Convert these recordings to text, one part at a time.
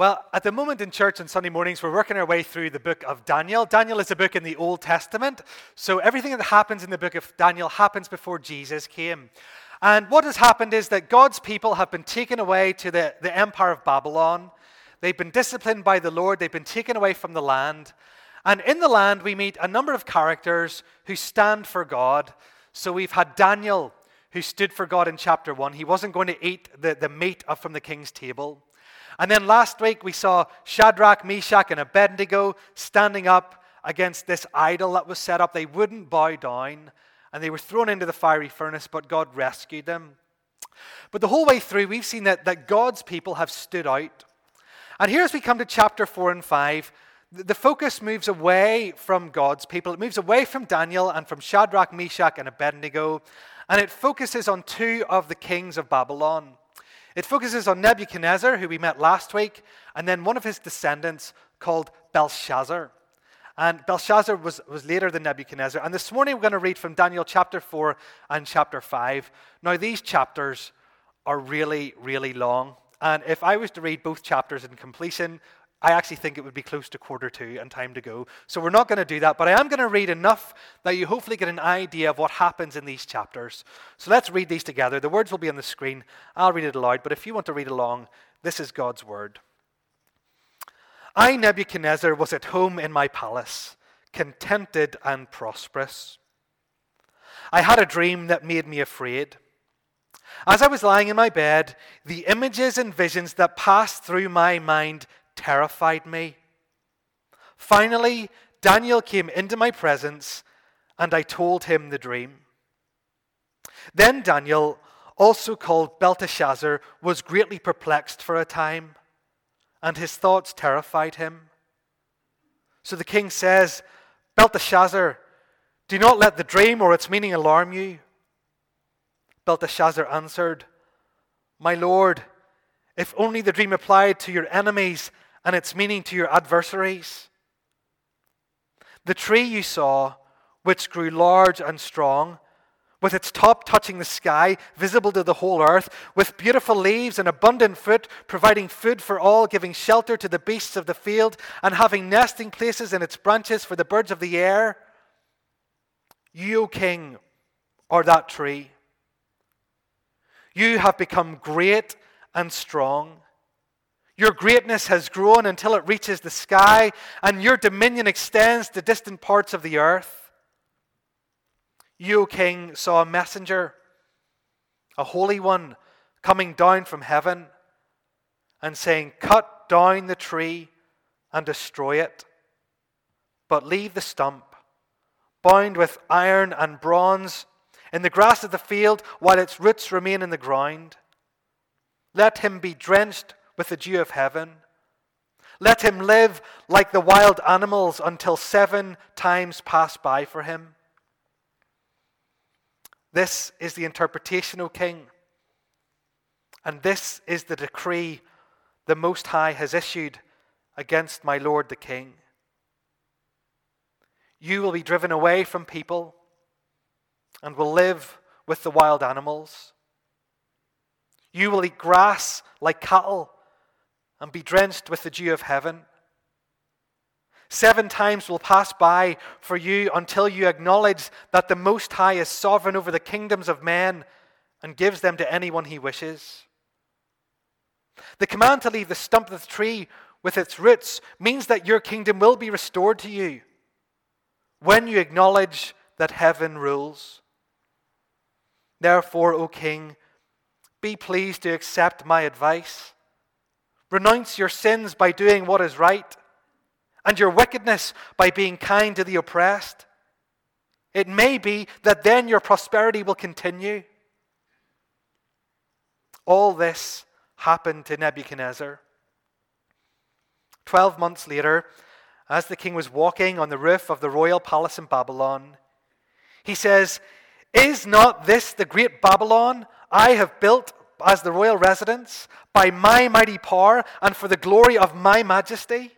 Well, at the moment in church on Sunday mornings, we're working our way through the book of Daniel. Daniel is a book in the Old Testament. So everything that happens in the book of Daniel happens before Jesus came. And what has happened is that God's people have been taken away to the, the empire of Babylon. They've been disciplined by the Lord, they've been taken away from the land. And in the land, we meet a number of characters who stand for God. So we've had Daniel, who stood for God in chapter 1. He wasn't going to eat the, the meat from the king's table. And then last week we saw Shadrach, Meshach, and Abednego standing up against this idol that was set up. They wouldn't bow down, and they were thrown into the fiery furnace, but God rescued them. But the whole way through, we've seen that, that God's people have stood out. And here, as we come to chapter 4 and 5, the focus moves away from God's people. It moves away from Daniel and from Shadrach, Meshach, and Abednego, and it focuses on two of the kings of Babylon. It focuses on Nebuchadnezzar, who we met last week, and then one of his descendants called Belshazzar. And Belshazzar was, was later than Nebuchadnezzar. And this morning we're going to read from Daniel chapter 4 and chapter 5. Now, these chapters are really, really long. And if I was to read both chapters in completion, I actually think it would be close to quarter to and time to go. So we're not going to do that, but I am going to read enough that you hopefully get an idea of what happens in these chapters. So let's read these together. The words will be on the screen. I'll read it aloud, but if you want to read along, this is God's word. I, Nebuchadnezzar, was at home in my palace, contented and prosperous. I had a dream that made me afraid. As I was lying in my bed, the images and visions that passed through my mind terrified me. Finally, Daniel came into my presence, and I told him the dream. Then Daniel, also called Belteshazzar, was greatly perplexed for a time, and his thoughts terrified him. So the king says, Belteshazzar, do not let the dream or its meaning alarm you. Belteshazzar answered, My lord, if only the dream applied to your enemies and its meaning to your adversaries. The tree you saw, which grew large and strong, with its top touching the sky, visible to the whole earth, with beautiful leaves and abundant fruit, providing food for all, giving shelter to the beasts of the field, and having nesting places in its branches for the birds of the air. You, O king, are that tree. You have become great and strong. Your greatness has grown until it reaches the sky, and your dominion extends to distant parts of the earth. You, King, saw a messenger, a holy one, coming down from heaven and saying, Cut down the tree and destroy it, but leave the stump, bound with iron and bronze, in the grass of the field while its roots remain in the ground. Let him be drenched with the dew of heaven. Let him live like the wild animals until seven times pass by for him. This is the interpretation, O king. And this is the decree the Most High has issued against my Lord the King. You will be driven away from people and will live with the wild animals. You will eat grass like cattle and be drenched with the dew of heaven. Seven times will pass by for you until you acknowledge that the Most High is sovereign over the kingdoms of men and gives them to anyone he wishes. The command to leave the stump of the tree with its roots means that your kingdom will be restored to you when you acknowledge that heaven rules. Therefore, O king, be pleased to accept my advice Renounce your sins by doing what is right, and your wickedness by being kind to the oppressed. It may be that then your prosperity will continue. All this happened to Nebuchadnezzar. Twelve months later, as the king was walking on the roof of the royal palace in Babylon, he says, Is not this the great Babylon I have built as the royal residence by my mighty power and for the glory of my majesty?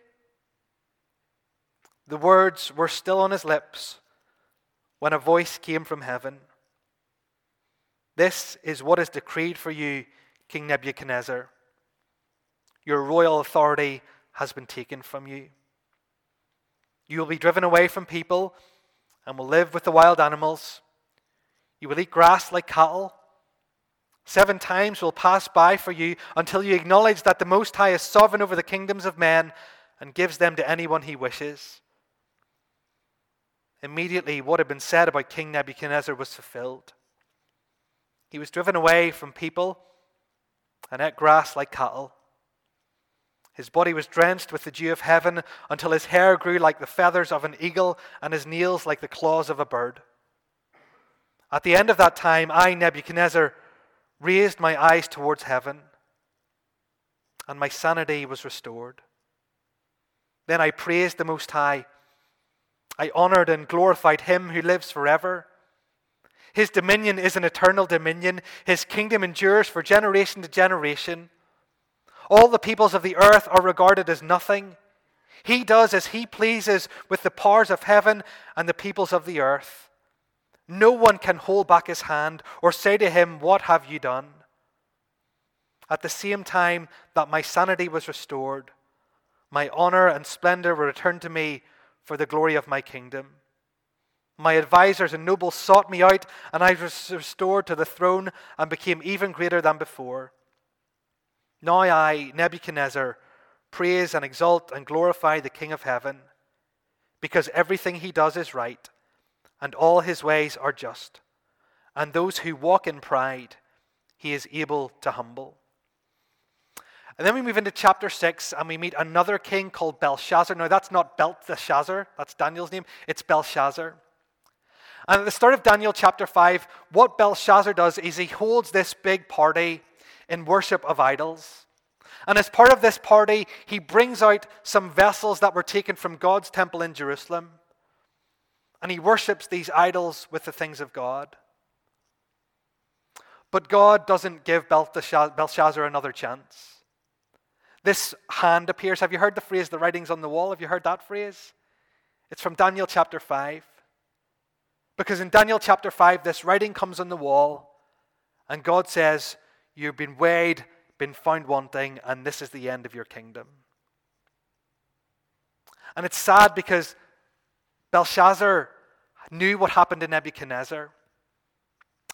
The words were still on his lips when a voice came from heaven. This is what is decreed for you, King Nebuchadnezzar. Your royal authority has been taken from you. You will be driven away from people and will live with the wild animals. You will eat grass like cattle. Seven times will pass by for you until you acknowledge that the Most High is sovereign over the kingdoms of men and gives them to anyone he wishes. Immediately, what had been said about King Nebuchadnezzar was fulfilled. He was driven away from people and ate grass like cattle. His body was drenched with the dew of heaven until his hair grew like the feathers of an eagle and his nails like the claws of a bird. At the end of that time, I, Nebuchadnezzar, raised my eyes towards heaven, and my sanity was restored. Then I praised the Most High. I honored and glorified him who lives forever. His dominion is an eternal dominion, his kingdom endures for generation to generation. All the peoples of the earth are regarded as nothing. He does as he pleases with the powers of heaven and the peoples of the earth. No one can hold back his hand or say to him, What have you done? At the same time that my sanity was restored, my honor and splendor were returned to me for the glory of my kingdom. My advisers and nobles sought me out, and I was restored to the throne and became even greater than before. Now I, Nebuchadnezzar, praise and exalt and glorify the King of heaven, because everything he does is right, and all his ways are just, and those who walk in pride he is able to humble. And then we move into chapter 6 and we meet another king called Belshazzar. Now, that's not Belteshazzar, that's Daniel's name, it's Belshazzar. And at the start of Daniel chapter 5, what Belshazzar does is he holds this big party in worship of idols. And as part of this party, he brings out some vessels that were taken from God's temple in Jerusalem. And he worships these idols with the things of God. But God doesn't give Belshazzar another chance. This hand appears. Have you heard the phrase, the writings on the wall? Have you heard that phrase? It's from Daniel chapter 5. Because in Daniel chapter 5, this writing comes on the wall, and God says, You've been weighed, been found wanting, and this is the end of your kingdom. And it's sad because Belshazzar knew what happened to Nebuchadnezzar,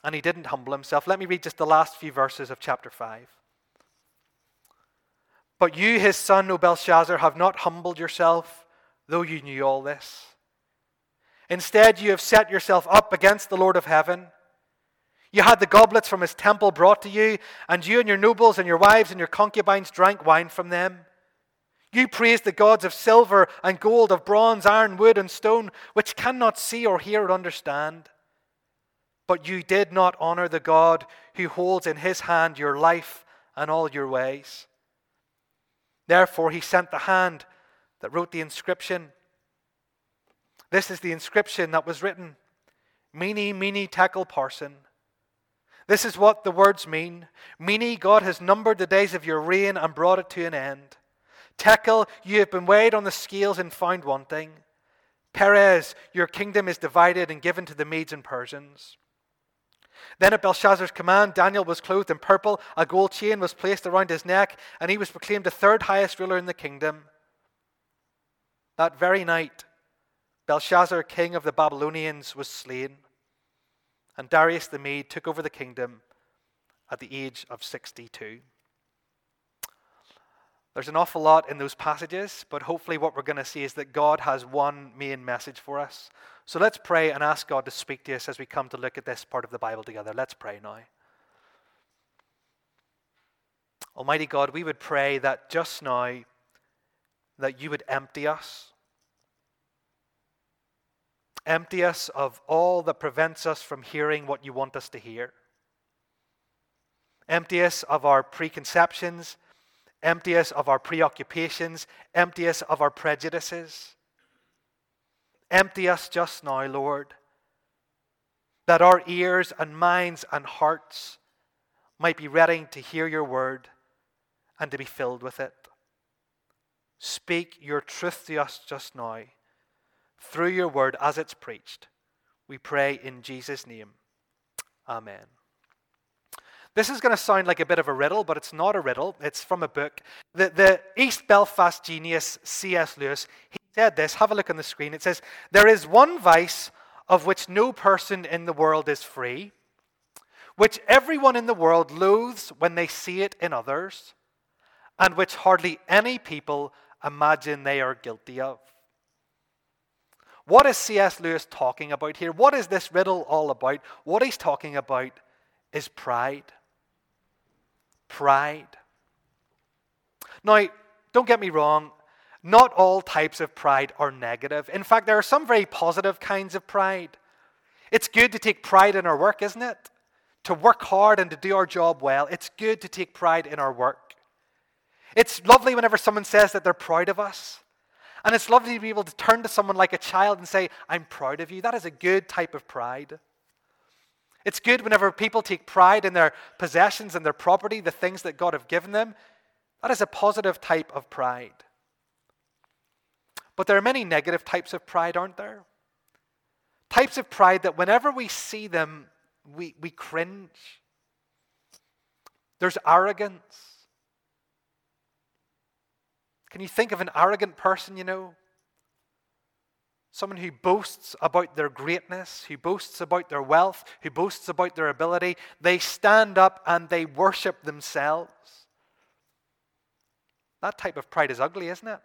and he didn't humble himself. Let me read just the last few verses of chapter 5. But you, his son, O Belshazzar, have not humbled yourself, though you knew all this. Instead, you have set yourself up against the Lord of heaven. You had the goblets from his temple brought to you, and you and your nobles and your wives and your concubines drank wine from them. You praised the gods of silver and gold, of bronze, iron, wood, and stone, which cannot see or hear or understand. But you did not honor the God who holds in his hand your life and all your ways. Therefore, he sent the hand that wrote the inscription. This is the inscription that was written Mene, Mene, Tekel Parsin. This is what the words mean. Mene, God has numbered the days of your reign and brought it to an end. Tekel, you have been weighed on the scales and found wanting. Peres, your kingdom is divided and given to the Medes and Persians. Then at Belshazzar's command, Daniel was clothed in purple, a gold chain was placed around his neck, and he was proclaimed the third highest ruler in the kingdom. That very night, Belshazzar, king of the Babylonians, was slain, and Darius the Mede took over the kingdom at the age of 62. There's an awful lot in those passages, but hopefully, what we're going to see is that God has one main message for us. So let's pray and ask God to speak to us as we come to look at this part of the Bible together. Let's pray now. Almighty God, we would pray that just now that you would empty us. Empty us of all that prevents us from hearing what you want us to hear. Empty us of our preconceptions Empty us of our preoccupations. Empty us of our prejudices. Empty us just now, Lord, that our ears and minds and hearts might be ready to hear your word and to be filled with it. Speak your truth to us just now through your word as it's preached. We pray in Jesus' name. Amen. This is going to sound like a bit of a riddle, but it's not a riddle. It's from a book. The, the East Belfast genius C.S. Lewis, he said this. Have a look on the screen. It says, There is one vice of which no person in the world is free, which everyone in the world loathes when they see it in others, and which hardly any people imagine they are guilty of. What is C.S. Lewis talking about here? What is this riddle all about? What he's talking about is pride. Pride. Now, don't get me wrong, not all types of pride are negative. In fact, there are some very positive kinds of pride. It's good to take pride in our work, isn't it? To work hard and to do our job well. It's good to take pride in our work. It's lovely whenever someone says that they're proud of us. And it's lovely to be able to turn to someone like a child and say, I'm proud of you. That is a good type of pride. It's good whenever people take pride in their possessions and their property, the things that God have given them. That is a positive type of pride. But there are many negative types of pride, aren't there? Types of pride that whenever we see them, we, we cringe. There's arrogance. Can you think of an arrogant person you know? Someone who boasts about their greatness, who boasts about their wealth, who boasts about their ability. They stand up and they worship themselves. That type of pride is ugly, isn't it?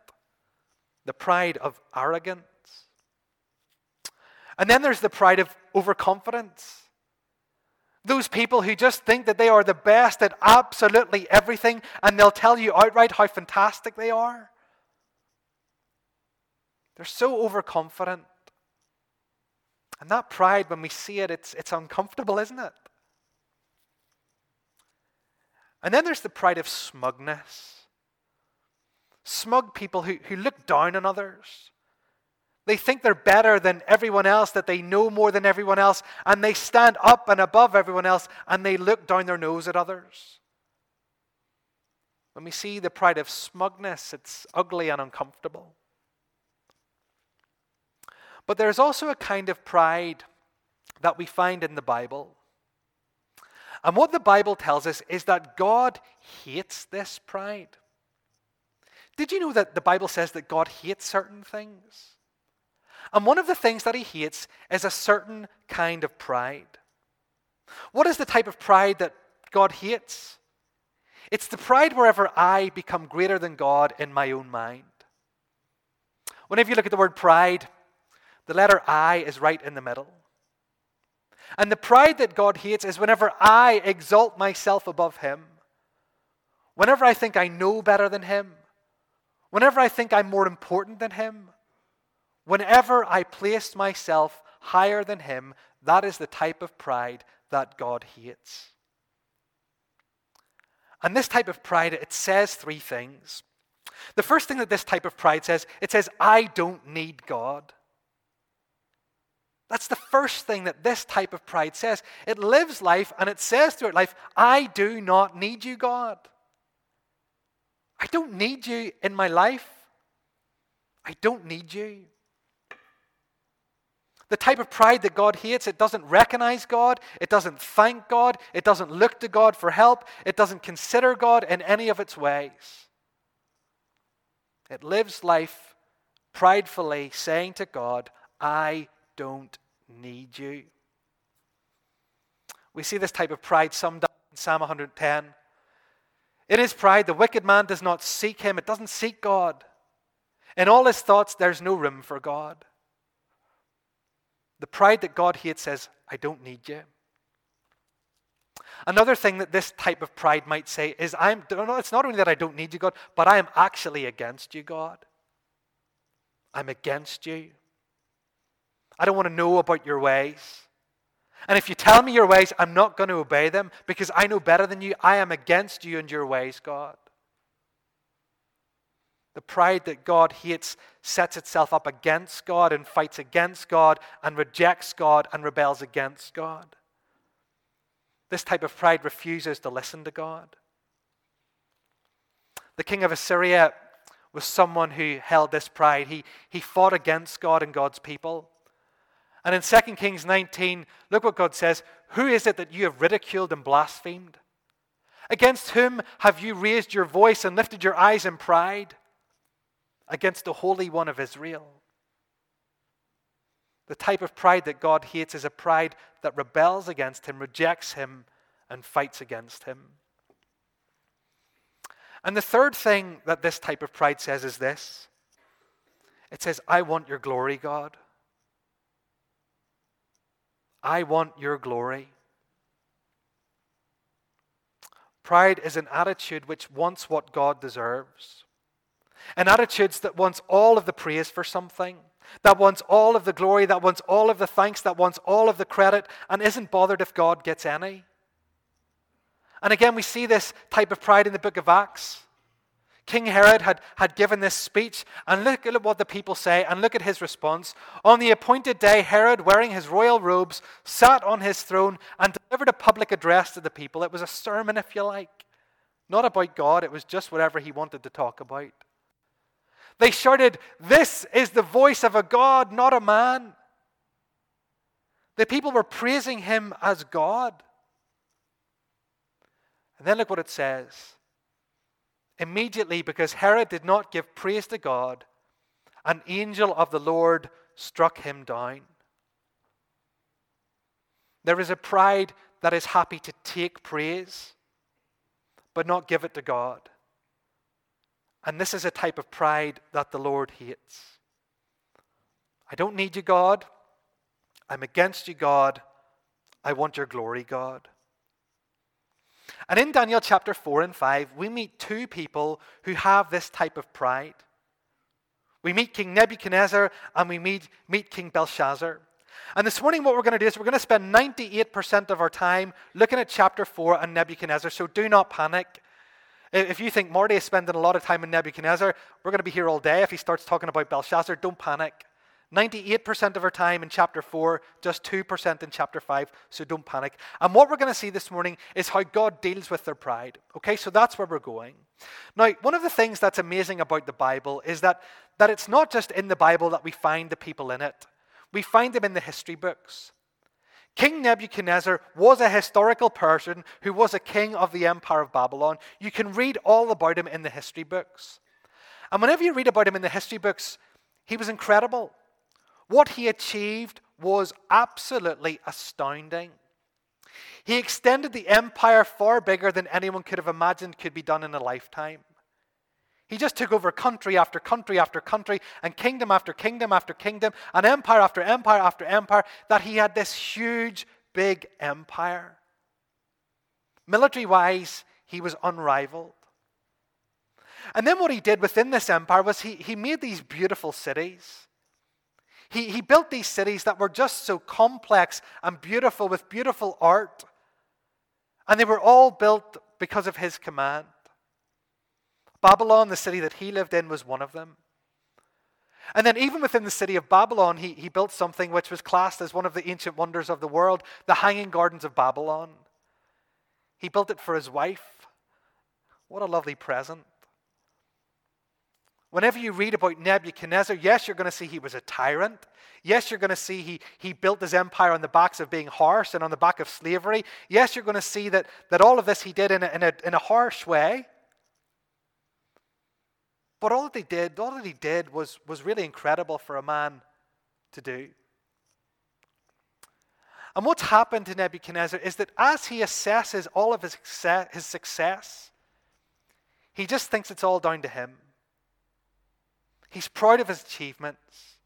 The pride of arrogance. And then there's the pride of overconfidence. Those people who just think that they are the best at absolutely everything and they'll tell you outright how fantastic they are. They're so overconfident. And that pride, when we see it, it's, it's uncomfortable, isn't it? And then there's the pride of smugness. Smug people who, who look down on others. They think they're better than everyone else, that they know more than everyone else, and they stand up and above everyone else and they look down their nose at others. When we see the pride of smugness, it's ugly and uncomfortable. But there's also a kind of pride that we find in the Bible. And what the Bible tells us is that God hates this pride. Did you know that the Bible says that God hates certain things? And one of the things that he hates is a certain kind of pride. What is the type of pride that God hates? It's the pride wherever I become greater than God in my own mind. Whenever you look at the word pride, the letter I is right in the middle. And the pride that God hates is whenever I exalt myself above Him, whenever I think I know better than Him, whenever I think I'm more important than Him, Whenever I place myself higher than Him, that is the type of pride that God hates. And this type of pride, it says three things. The first thing that this type of pride says, it says, I don't need God. That's the first thing that this type of pride says. It lives life and it says throughout life, I do not need you, God. I don't need you in my life. I don't need you. The type of pride that God hates, it doesn't recognize God, it doesn't thank God, it doesn't look to God for help, it doesn't consider God in any of its ways. It lives life pridefully saying to God, I don't need you. We see this type of pride summed up in Psalm 110. In his pride, the wicked man does not seek him, it doesn't seek God. In all his thoughts, there's no room for God. The pride that God hates says, I don't need you. Another thing that this type of pride might say is, I'm, it's not only that I don't need you, God, but I am actually against you, God. I'm against you. I don't want to know about your ways. And if you tell me your ways, I'm not going to obey them because I know better than you. I am against you and your ways, God. The pride that God hates sets itself up against God and fights against God and rejects God and rebels against God. This type of pride refuses to listen to God. The king of Assyria was someone who held this pride. He, he fought against God and God's people. And in 2 Kings 19, look what God says Who is it that you have ridiculed and blasphemed? Against whom have you raised your voice and lifted your eyes in pride? Against the Holy One of Israel. The type of pride that God hates is a pride that rebels against Him, rejects Him, and fights against Him. And the third thing that this type of pride says is this it says, I want your glory, God. I want your glory. Pride is an attitude which wants what God deserves. An attitude that wants all of the praise for something, that wants all of the glory, that wants all of the thanks, that wants all of the credit, and isn't bothered if God gets any. And again, we see this type of pride in the book of Acts. King Herod had, had given this speech, and look at what the people say, and look at his response. On the appointed day, Herod, wearing his royal robes, sat on his throne and delivered a public address to the people. It was a sermon, if you like. Not about God, it was just whatever he wanted to talk about. They shouted, This is the voice of a God, not a man. The people were praising him as God. And then look what it says. Immediately, because Herod did not give praise to God, an angel of the Lord struck him down. There is a pride that is happy to take praise, but not give it to God. And this is a type of pride that the Lord hates. I don't need you, God. I'm against you, God. I want your glory, God. And in Daniel chapter 4 and 5, we meet two people who have this type of pride. We meet King Nebuchadnezzar and we meet, meet King Belshazzar. And this morning, what we're going to do is we're going to spend 98% of our time looking at chapter 4 and Nebuchadnezzar, so do not panic. If you think Marty is spending a lot of time in Nebuchadnezzar, we're going to be here all day. If he starts talking about Belshazzar, don't panic. 98% of our time in chapter 4, just 2% in chapter 5, so don't panic. And what we're going to see this morning is how God deals with their pride. Okay, so that's where we're going. Now, one of the things that's amazing about the Bible is that, that it's not just in the Bible that we find the people in it, we find them in the history books. King Nebuchadnezzar was a historical person who was a king of the empire of Babylon. You can read all about him in the history books. And whenever you read about him in the history books, he was incredible. What he achieved was absolutely astounding. He extended the empire far bigger than anyone could have imagined could be done in a lifetime. He just took over country after country after country, and kingdom after kingdom after kingdom, and empire after empire after empire, that he had this huge, big empire. Military wise, he was unrivaled. And then what he did within this empire was he, he made these beautiful cities. He, he built these cities that were just so complex and beautiful with beautiful art. And they were all built because of his command. Babylon, the city that he lived in, was one of them. And then, even within the city of Babylon, he, he built something which was classed as one of the ancient wonders of the world the Hanging Gardens of Babylon. He built it for his wife. What a lovely present. Whenever you read about Nebuchadnezzar, yes, you're going to see he was a tyrant. Yes, you're going to see he, he built his empire on the backs of being harsh and on the back of slavery. Yes, you're going to see that, that all of this he did in a, in, a, in a harsh way. But all that he did, all that he did was, was really incredible for a man to do. And what's happened to Nebuchadnezzar is that as he assesses all of his success, his success he just thinks it's all down to him. He's proud of his achievements.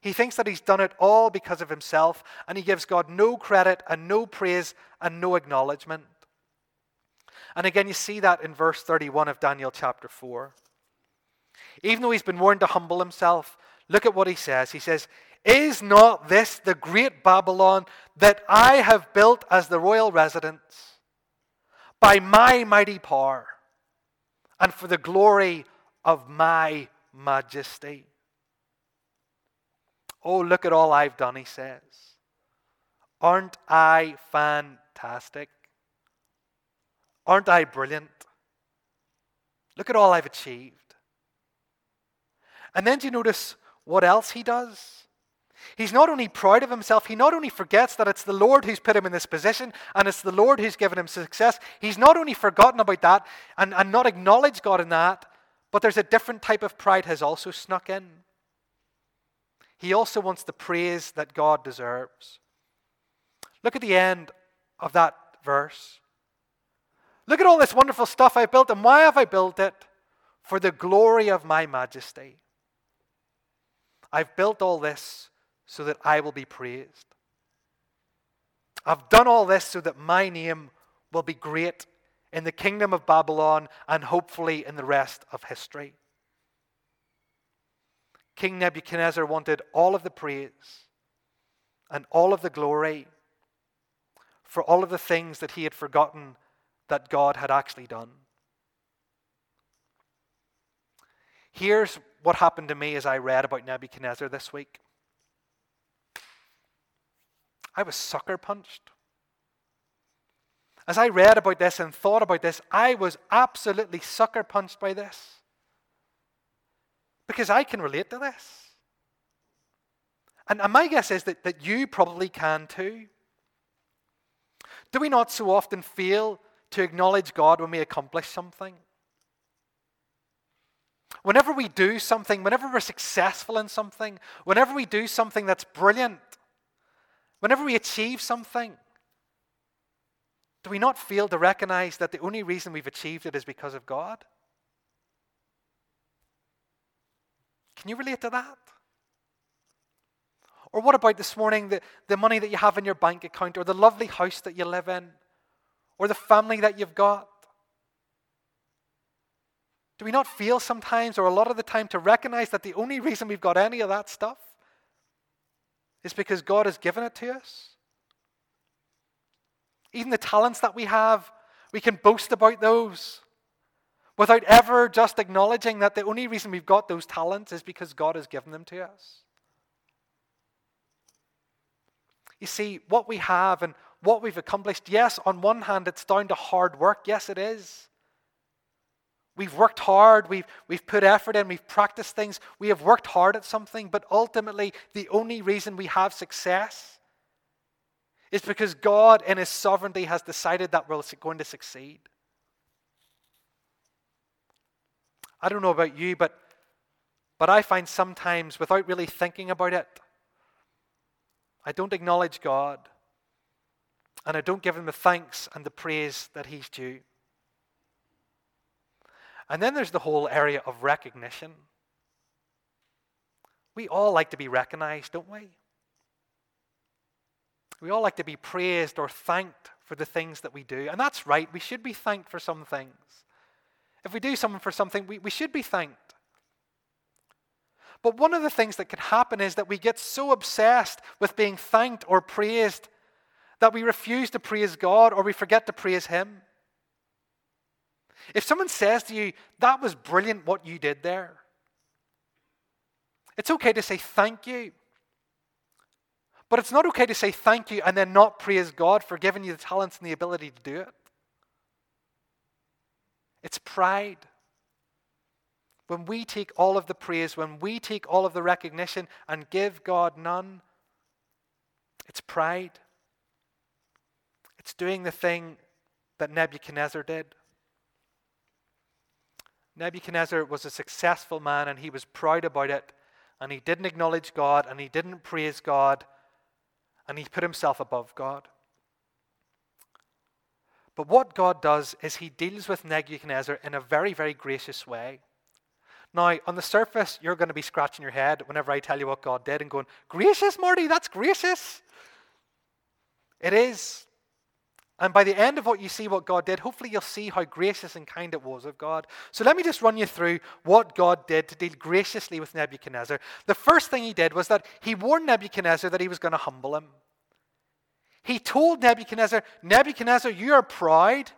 He thinks that he's done it all because of himself, and he gives God no credit and no praise and no acknowledgement. And again, you see that in verse 31 of Daniel chapter 4. Even though he's been warned to humble himself, look at what he says. He says, Is not this the great Babylon that I have built as the royal residence by my mighty power and for the glory of my majesty. Oh, look at all I've done, he says. Aren't I fantastic? Aren't I brilliant? Look at all I've achieved. And then do you notice what else he does? He's not only proud of himself, he not only forgets that it's the Lord who's put him in this position and it's the Lord who's given him success. He's not only forgotten about that and, and not acknowledged God in that, but there's a different type of pride has also snuck in. He also wants the praise that God deserves. Look at the end of that verse. Look at all this wonderful stuff I built, and why have I built it? For the glory of my majesty. I've built all this so that I will be praised. I've done all this so that my name will be great in the kingdom of Babylon and hopefully in the rest of history. King Nebuchadnezzar wanted all of the praise and all of the glory for all of the things that he had forgotten that God had actually done. Here's what happened to me as I read about Nebuchadnezzar this week. I was sucker punched. As I read about this and thought about this, I was absolutely sucker punched by this. Because I can relate to this. And, and my guess is that, that you probably can too. Do we not so often fail to acknowledge God when we accomplish something? Whenever we do something, whenever we're successful in something, whenever we do something that's brilliant, Whenever we achieve something, do we not fail to recognize that the only reason we've achieved it is because of God? Can you relate to that? Or what about this morning, the, the money that you have in your bank account, or the lovely house that you live in, or the family that you've got? Do we not feel sometimes, or a lot of the time, to recognize that the only reason we've got any of that stuff is because God has given it to us. Even the talents that we have, we can boast about those without ever just acknowledging that the only reason we've got those talents is because God has given them to us. You see, what we have and what we've accomplished, yes, on one hand, it's down to hard work. Yes, it is. We've worked hard, we've, we've put effort in, we've practiced things, we have worked hard at something, but ultimately, the only reason we have success is because God, in His sovereignty, has decided that we're going to succeed. I don't know about you, but, but I find sometimes, without really thinking about it, I don't acknowledge God and I don't give Him the thanks and the praise that He's due. And then there's the whole area of recognition. We all like to be recognized, don't we? We all like to be praised or thanked for the things that we do. And that's right, we should be thanked for some things. If we do something for something, we, we should be thanked. But one of the things that can happen is that we get so obsessed with being thanked or praised that we refuse to praise God or we forget to praise Him. If someone says to you, that was brilliant what you did there, it's okay to say thank you. But it's not okay to say thank you and then not praise God for giving you the talents and the ability to do it. It's pride. When we take all of the praise, when we take all of the recognition and give God none, it's pride. It's doing the thing that Nebuchadnezzar did. Nebuchadnezzar was a successful man and he was proud about it. And he didn't acknowledge God and he didn't praise God and he put himself above God. But what God does is he deals with Nebuchadnezzar in a very, very gracious way. Now, on the surface, you're going to be scratching your head whenever I tell you what God did and going, Gracious, Marty, that's gracious. It is. And by the end of what you see what God did, hopefully you'll see how gracious and kind it was of God. So let me just run you through what God did to deal graciously with Nebuchadnezzar. The first thing he did was that he warned Nebuchadnezzar that he was going to humble him. He told Nebuchadnezzar, Nebuchadnezzar, you are proud,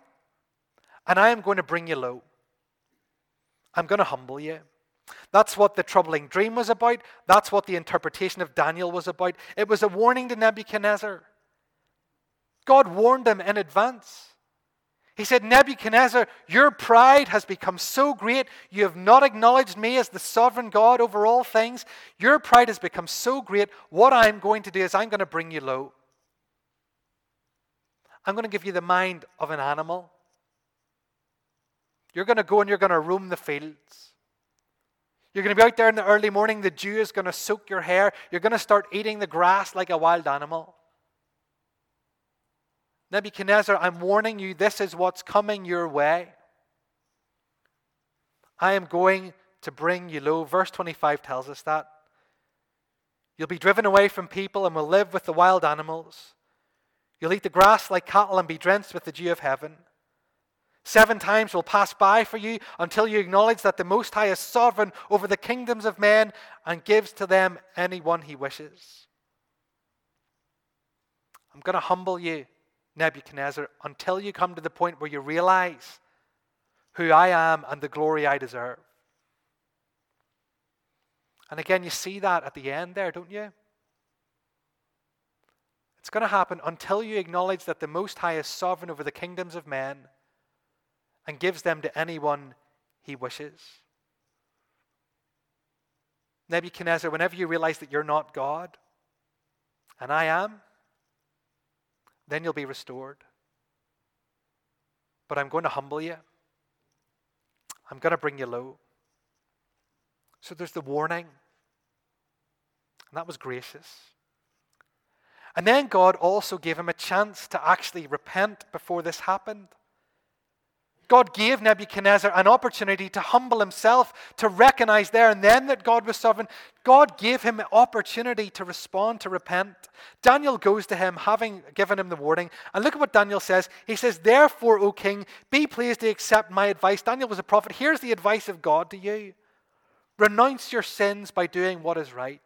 and I am going to bring you low. I'm going to humble you. That's what the troubling dream was about. That's what the interpretation of Daniel was about. It was a warning to Nebuchadnezzar. God warned them in advance. He said, Nebuchadnezzar, your pride has become so great, you have not acknowledged me as the sovereign God over all things. Your pride has become so great, what I'm going to do is I'm going to bring you low. I'm going to give you the mind of an animal. You're going to go and you're going to roam the fields. You're going to be out there in the early morning. The dew is going to soak your hair. You're going to start eating the grass like a wild animal. Nebuchadnezzar, I'm warning you, this is what's coming your way. I am going to bring you low. Verse 25 tells us that. You'll be driven away from people and will live with the wild animals. You'll eat the grass like cattle and be drenched with the dew of heaven. Seven times will pass by for you until you acknowledge that the Most High is sovereign over the kingdoms of men and gives to them anyone he wishes. I'm going to humble you, Nebuchadnezzar, until you come to the point where you realize who I am and the glory I deserve. And again, you see that at the end there, don't you? It's going to happen until you acknowledge that the Most High is sovereign over the kingdoms of men and gives them to anyone he wishes. Nebuchadnezzar, whenever you realize that you're not God, and I am, then you'll be restored. But I'm going to humble you, I'm going to bring you low. So there's the warning, and that was gracious. And then God also gave him a chance to actually repent before this happened. God gave Nebuchadnezzar an opportunity to humble himself, to recognize there and then that God was sovereign. God gave him an opportunity to respond, to repent. Daniel goes to him, having given him the warning. And look at what Daniel says. He says, Therefore, O king, be pleased to accept my advice. Daniel was a prophet. Here's the advice of God to you renounce your sins by doing what is right.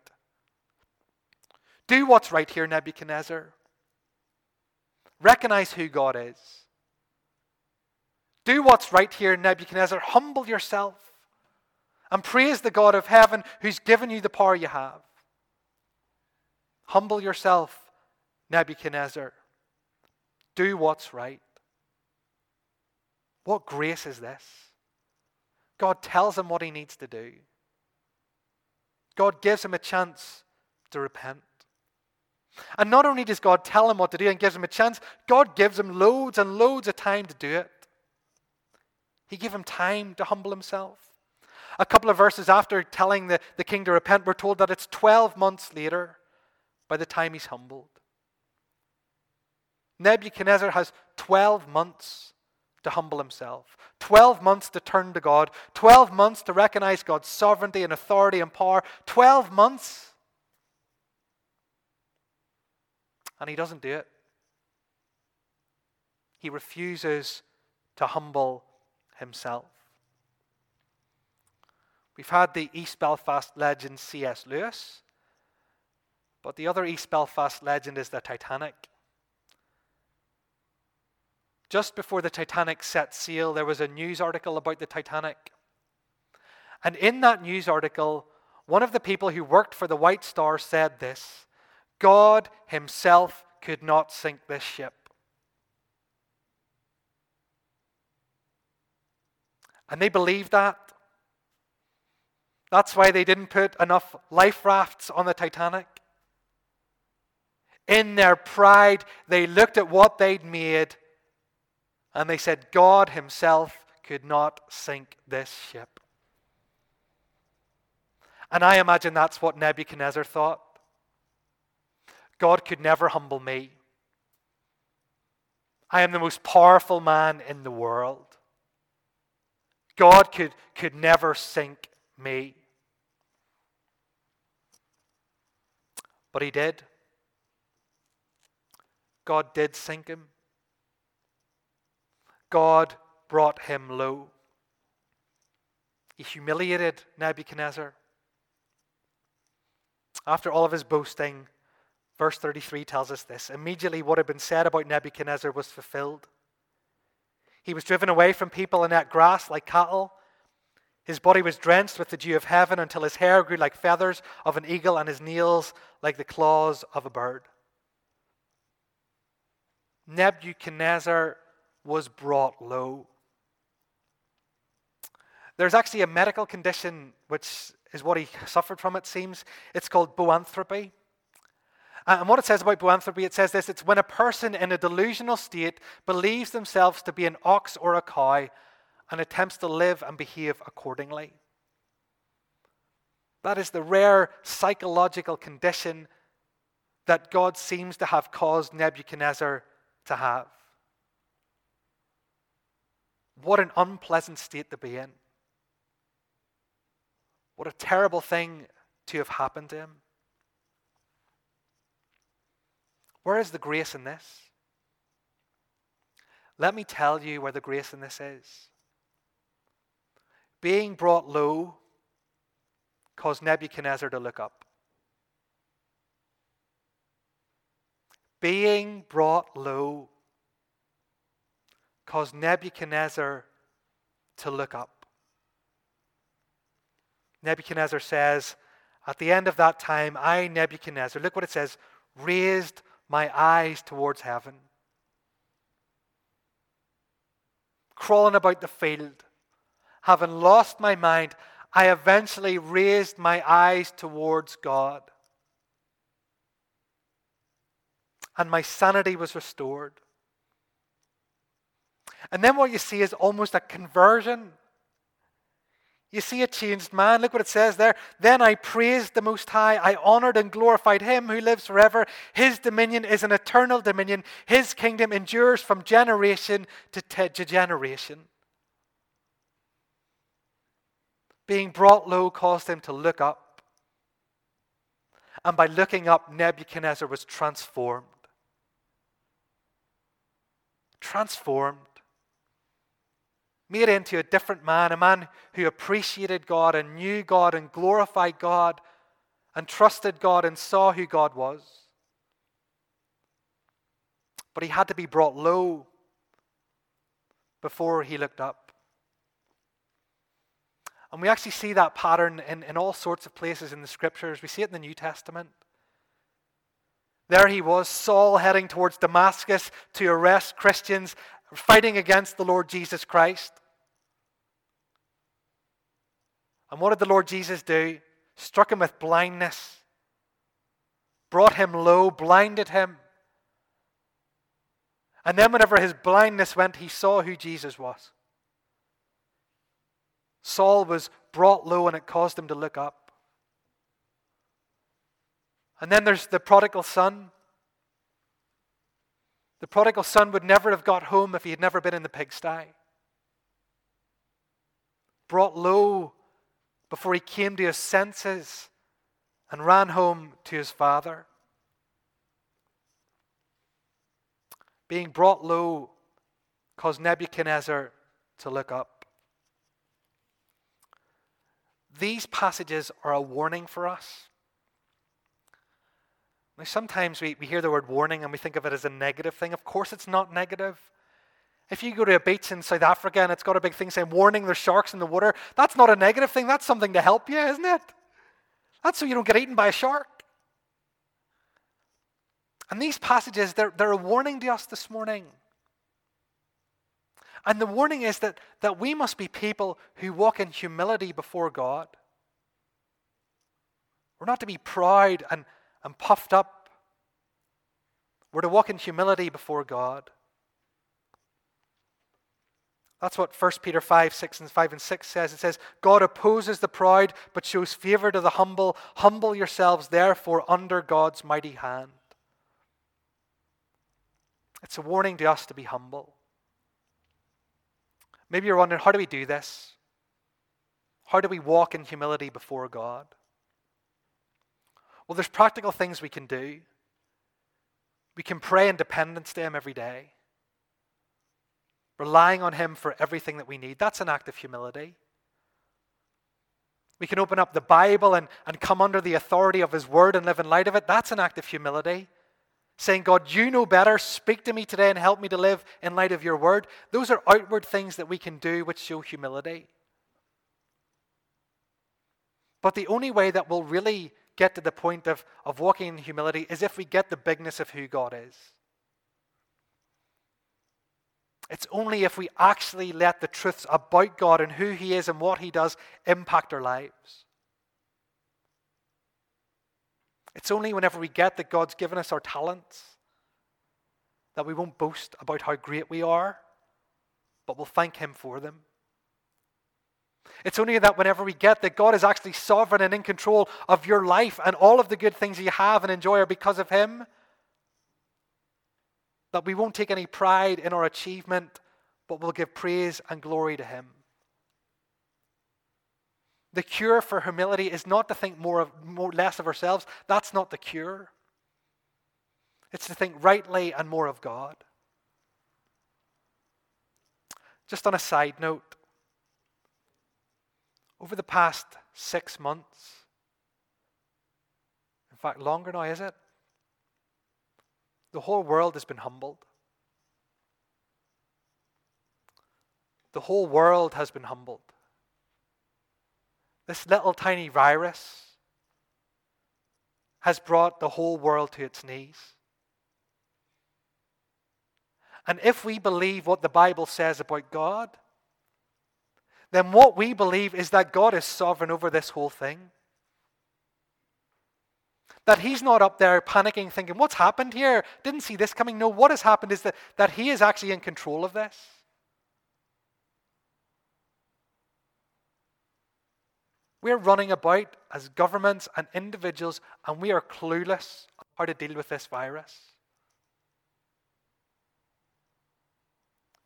Do what's right here, Nebuchadnezzar. Recognize who God is. Do what's right here, Nebuchadnezzar. Humble yourself and praise the God of heaven who's given you the power you have. Humble yourself, Nebuchadnezzar. Do what's right. What grace is this? God tells him what he needs to do. God gives him a chance to repent. And not only does God tell him what to do and gives him a chance, God gives him loads and loads of time to do it. He gave him time to humble himself. A couple of verses after telling the, the king to repent, we're told that it's 12 months later by the time he's humbled. Nebuchadnezzar has 12 months to humble himself, 12 months to turn to God, 12 months to recognize God's sovereignty and authority and power, 12 months. And he doesn't do it. He refuses to humble himself. We've had the East Belfast legend C.S. Lewis, but the other East Belfast legend is the Titanic. Just before the Titanic set sail, there was a news article about the Titanic. And in that news article, one of the people who worked for the White Star said this God Himself could not sink this ship. And they believed that. That's why they didn't put enough life rafts on the Titanic. In their pride, they looked at what they'd made and they said, God Himself could not sink this ship. And I imagine that's what Nebuchadnezzar thought. God could never humble me. I am the most powerful man in the world. God could, could never sink me. But he did. God did sink him. God brought him low. He humiliated Nebuchadnezzar. After all of his boasting, verse 33 tells us this immediately what had been said about Nebuchadnezzar was fulfilled. He was driven away from people and ate grass like cattle. His body was drenched with the dew of heaven until his hair grew like feathers of an eagle and his nails like the claws of a bird. Nebuchadnezzar was brought low. There's actually a medical condition which is what he suffered from, it seems. It's called boanthropy. Uh, and what it says about boanthropy, it says this it's when a person in a delusional state believes themselves to be an ox or a cow and attempts to live and behave accordingly. That is the rare psychological condition that God seems to have caused Nebuchadnezzar to have. What an unpleasant state to be in. What a terrible thing to have happened to him. Where is the grace in this? Let me tell you where the grace in this is. Being brought low caused Nebuchadnezzar to look up. Being brought low caused Nebuchadnezzar to look up. Nebuchadnezzar says, At the end of that time, I, Nebuchadnezzar, look what it says, raised my eyes towards heaven. Crawling about the field, having lost my mind, I eventually raised my eyes towards God. And my sanity was restored. And then what you see is almost a conversion you see a changed man. Look what it says there. Then I praised the Most High. I honored and glorified him who lives forever. His dominion is an eternal dominion. His kingdom endures from generation to, to generation. Being brought low caused him to look up. And by looking up, Nebuchadnezzar was transformed. Transformed made into a different man, a man who appreciated God and knew God and glorified God and trusted God and saw who God was. But he had to be brought low before he looked up. And we actually see that pattern in, in all sorts of places in the scriptures. We see it in the New Testament. There he was, Saul heading towards Damascus to arrest Christians, fighting against the Lord Jesus Christ. And what did the Lord Jesus do? Struck him with blindness, brought him low, blinded him. And then, whenever his blindness went, he saw who Jesus was. Saul was brought low, and it caused him to look up. And then there's the prodigal son. The prodigal son would never have got home if he had never been in the pigsty. Brought low before he came to his senses and ran home to his father. Being brought low caused Nebuchadnezzar to look up. These passages are a warning for us. Now, sometimes we, we hear the word warning and we think of it as a negative thing. Of course, it's not negative. If you go to a beach in South Africa and it's got a big thing saying, warning, there's sharks in the water, that's not a negative thing. That's something to help you, isn't it? That's so you don't get eaten by a shark. And these passages, they're, they're a warning to us this morning. And the warning is that, that we must be people who walk in humility before God. We're not to be proud and, and puffed up. We're to walk in humility before God. That's what 1 Peter 5, 6 and 5 and 6 says. It says, God opposes the proud, but shows favor to the humble. Humble yourselves, therefore, under God's mighty hand. It's a warning to us to be humble. Maybe you're wondering, how do we do this? How do we walk in humility before God? Well, there's practical things we can do. We can pray in dependence to Him every day relying on Him for everything that we need. That's an act of humility. We can open up the Bible and, and come under the authority of His Word and live in light of it. That's an act of humility. Saying, God, you know better. Speak to me today and help me to live in light of your Word. Those are outward things that we can do which show humility. But the only way that we'll really get to the point of, of walking in humility is if we get the bigness of who God is. It's only if we actually let the truths about God and who He is and what He does impact our lives. It's only whenever we get that God's given us our talents that we won't boast about how great we are, but we'll thank Him for them. It's only that whenever we get that God is actually sovereign and in control of your life and all of the good things you have and enjoy are because of Him, that we won't take any pride in our achievement, but will give praise and glory to Him. The cure for humility is not to think more of more less of ourselves. That's not the cure. It's to think rightly and more of God. Just on a side note, over the past six months, in fact, longer now, is it? The whole world has been humbled. The whole world has been humbled. This little tiny virus has brought the whole world to its knees. And if we believe what the Bible says about God, then what we believe is that God is sovereign over this whole thing. That He's not up there panicking, thinking, What's happened here? Didn't see this coming. No, what has happened is that, that He is actually in control of this. We're running about as governments and individuals, and we are clueless how to deal with this virus.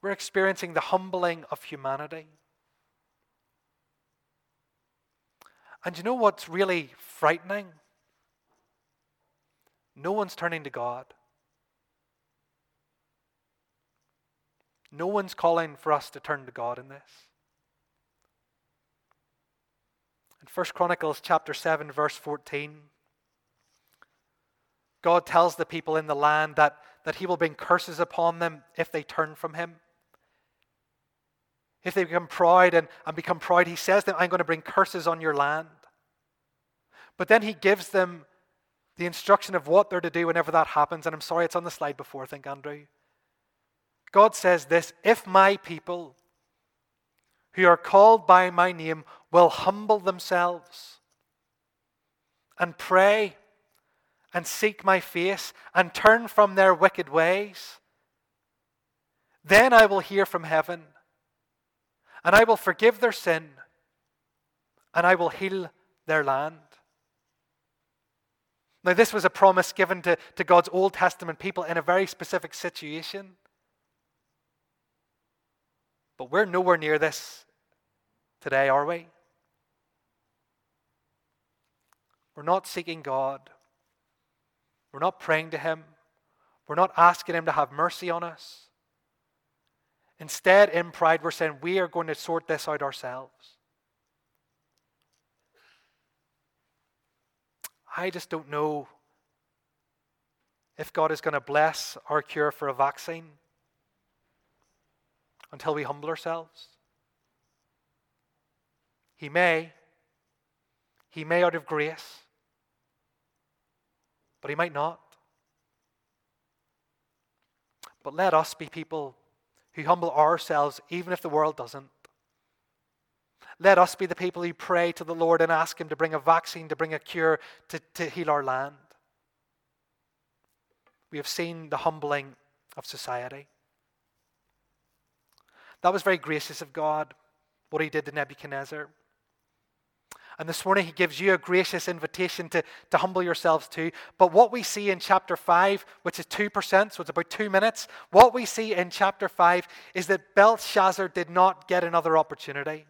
We're experiencing the humbling of humanity. And you know what's really frightening? No one's turning to God. No one's calling for us to turn to God in this. In 1 Chronicles chapter 7 verse 14 God tells the people in the land that, that he will bring curses upon them if they turn from him. If they become proud and, and become proud, he says them, I'm going to bring curses on your land. But then he gives them the instruction of what they're to do whenever that happens. And I'm sorry, it's on the slide before, I think, Andrew. God says this If my people who are called by my name will humble themselves and pray and seek my face and turn from their wicked ways, then I will hear from heaven and I will forgive their sin and I will heal their land. Now, this was a promise given to, to God's Old Testament people in a very specific situation. But we're nowhere near this today, are we? We're not seeking God. We're not praying to Him. We're not asking Him to have mercy on us. Instead, in pride, we're saying we are going to sort this out ourselves. I just don't know if God is going to bless our cure for a vaccine until we humble ourselves. He may. He may out of grace. But he might not. But let us be people who humble ourselves even if the world doesn't. Let us be the people who pray to the Lord and ask Him to bring a vaccine, to bring a cure, to, to heal our land. We have seen the humbling of society. That was very gracious of God, what He did to Nebuchadnezzar. And this morning, he gives you a gracious invitation to, to humble yourselves too. But what we see in chapter 5, which is 2%, so it's about two minutes, what we see in chapter 5 is that Belshazzar did not get another opportunity.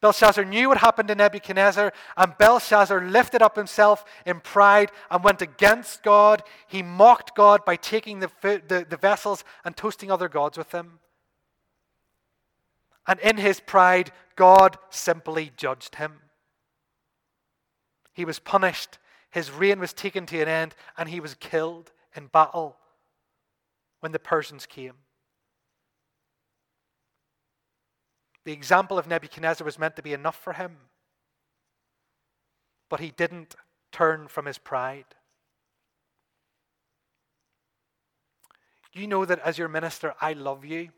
Belshazzar knew what happened to Nebuchadnezzar, and Belshazzar lifted up himself in pride and went against God. He mocked God by taking the, the, the vessels and toasting other gods with them. And in his pride, God simply judged him. He was punished, his reign was taken to an end, and he was killed in battle when the Persians came. The example of Nebuchadnezzar was meant to be enough for him, but he didn't turn from his pride. You know that as your minister, I love you.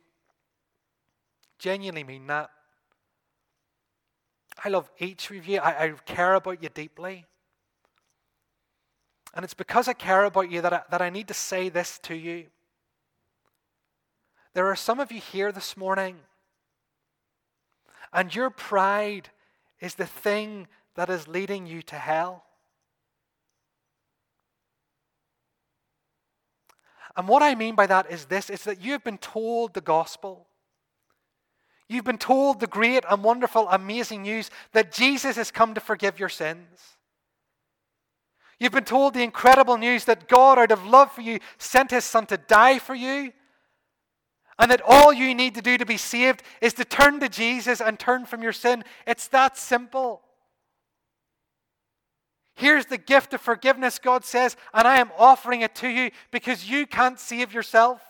Genuinely mean that. I love each of you. I, I care about you deeply. And it's because I care about you that I, that I need to say this to you. There are some of you here this morning, and your pride is the thing that is leading you to hell. And what I mean by that is this is that you have been told the gospel. You've been told the great and wonderful, amazing news that Jesus has come to forgive your sins. You've been told the incredible news that God, out of love for you, sent his Son to die for you. And that all you need to do to be saved is to turn to Jesus and turn from your sin. It's that simple. Here's the gift of forgiveness, God says, and I am offering it to you because you can't save yourself.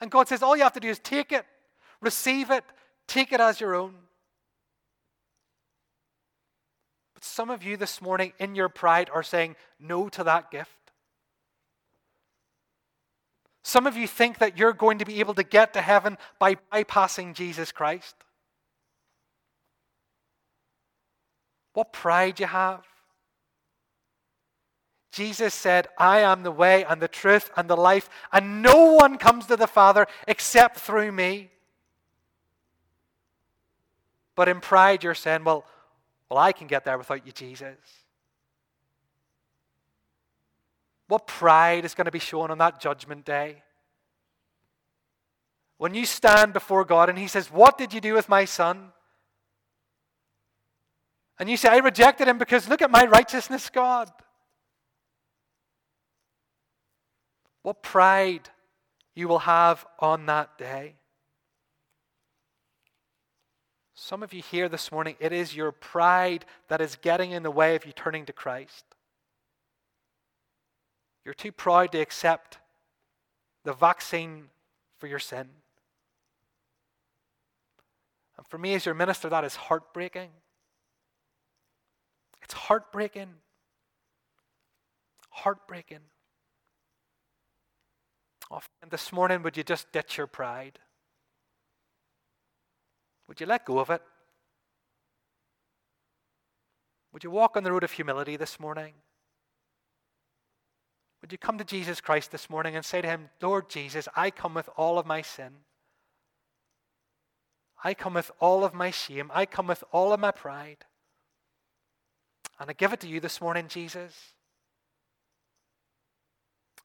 And God says, all you have to do is take it, receive it, take it as your own. But some of you this morning, in your pride, are saying no to that gift. Some of you think that you're going to be able to get to heaven by bypassing Jesus Christ. What pride you have. Jesus said, I am the way and the truth and the life, and no one comes to the Father except through me. But in pride, you're saying, Well, well, I can get there without you, Jesus. What pride is going to be shown on that judgment day? When you stand before God and He says, What did you do with my son? And you say, I rejected him because look at my righteousness, God. What pride you will have on that day. Some of you here this morning, it is your pride that is getting in the way of you turning to Christ. You're too proud to accept the vaccine for your sin. And for me, as your minister, that is heartbreaking. It's heartbreaking. Heartbreaking. Oh, and this morning, would you just ditch your pride? Would you let go of it? Would you walk on the road of humility this morning? Would you come to Jesus Christ this morning and say to him, Lord Jesus, I come with all of my sin. I come with all of my shame. I come with all of my pride. And I give it to you this morning, Jesus.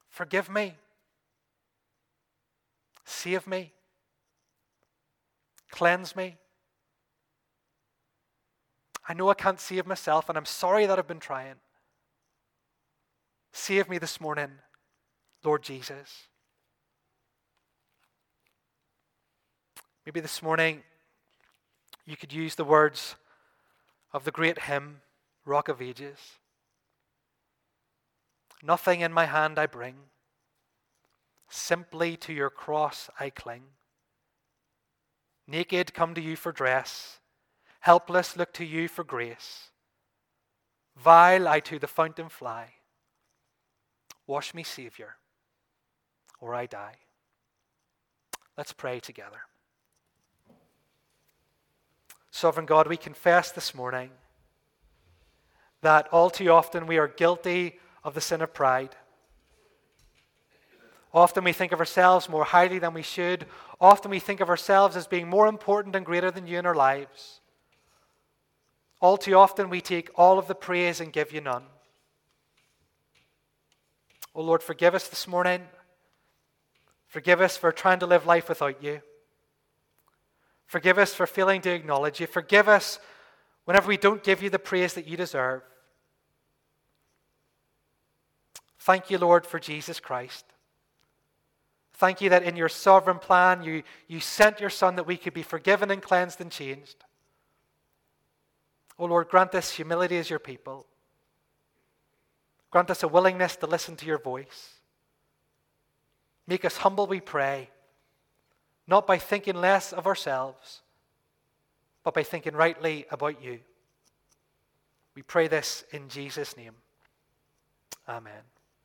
Forgive me. Save me. Cleanse me. I know I can't save myself, and I'm sorry that I've been trying. Save me this morning, Lord Jesus. Maybe this morning you could use the words of the great hymn, Rock of Ages. Nothing in my hand I bring Simply to your cross I cling. Naked come to you for dress, helpless look to you for grace. Vile I to the fountain fly. Wash me, Saviour, or I die. Let's pray together. Sovereign God, we confess this morning that all too often we are guilty of the sin of pride. Often we think of ourselves more highly than we should. Often we think of ourselves as being more important and greater than you in our lives. All too often we take all of the praise and give you none. Oh Lord, forgive us this morning. Forgive us for trying to live life without you. Forgive us for failing to acknowledge you. Forgive us whenever we don't give you the praise that you deserve. Thank you, Lord, for Jesus Christ. Thank you that in your sovereign plan, you, you sent your Son that we could be forgiven and cleansed and changed. Oh Lord, grant us humility as your people. Grant us a willingness to listen to your voice. Make us humble, we pray, not by thinking less of ourselves, but by thinking rightly about you. We pray this in Jesus' name. Amen.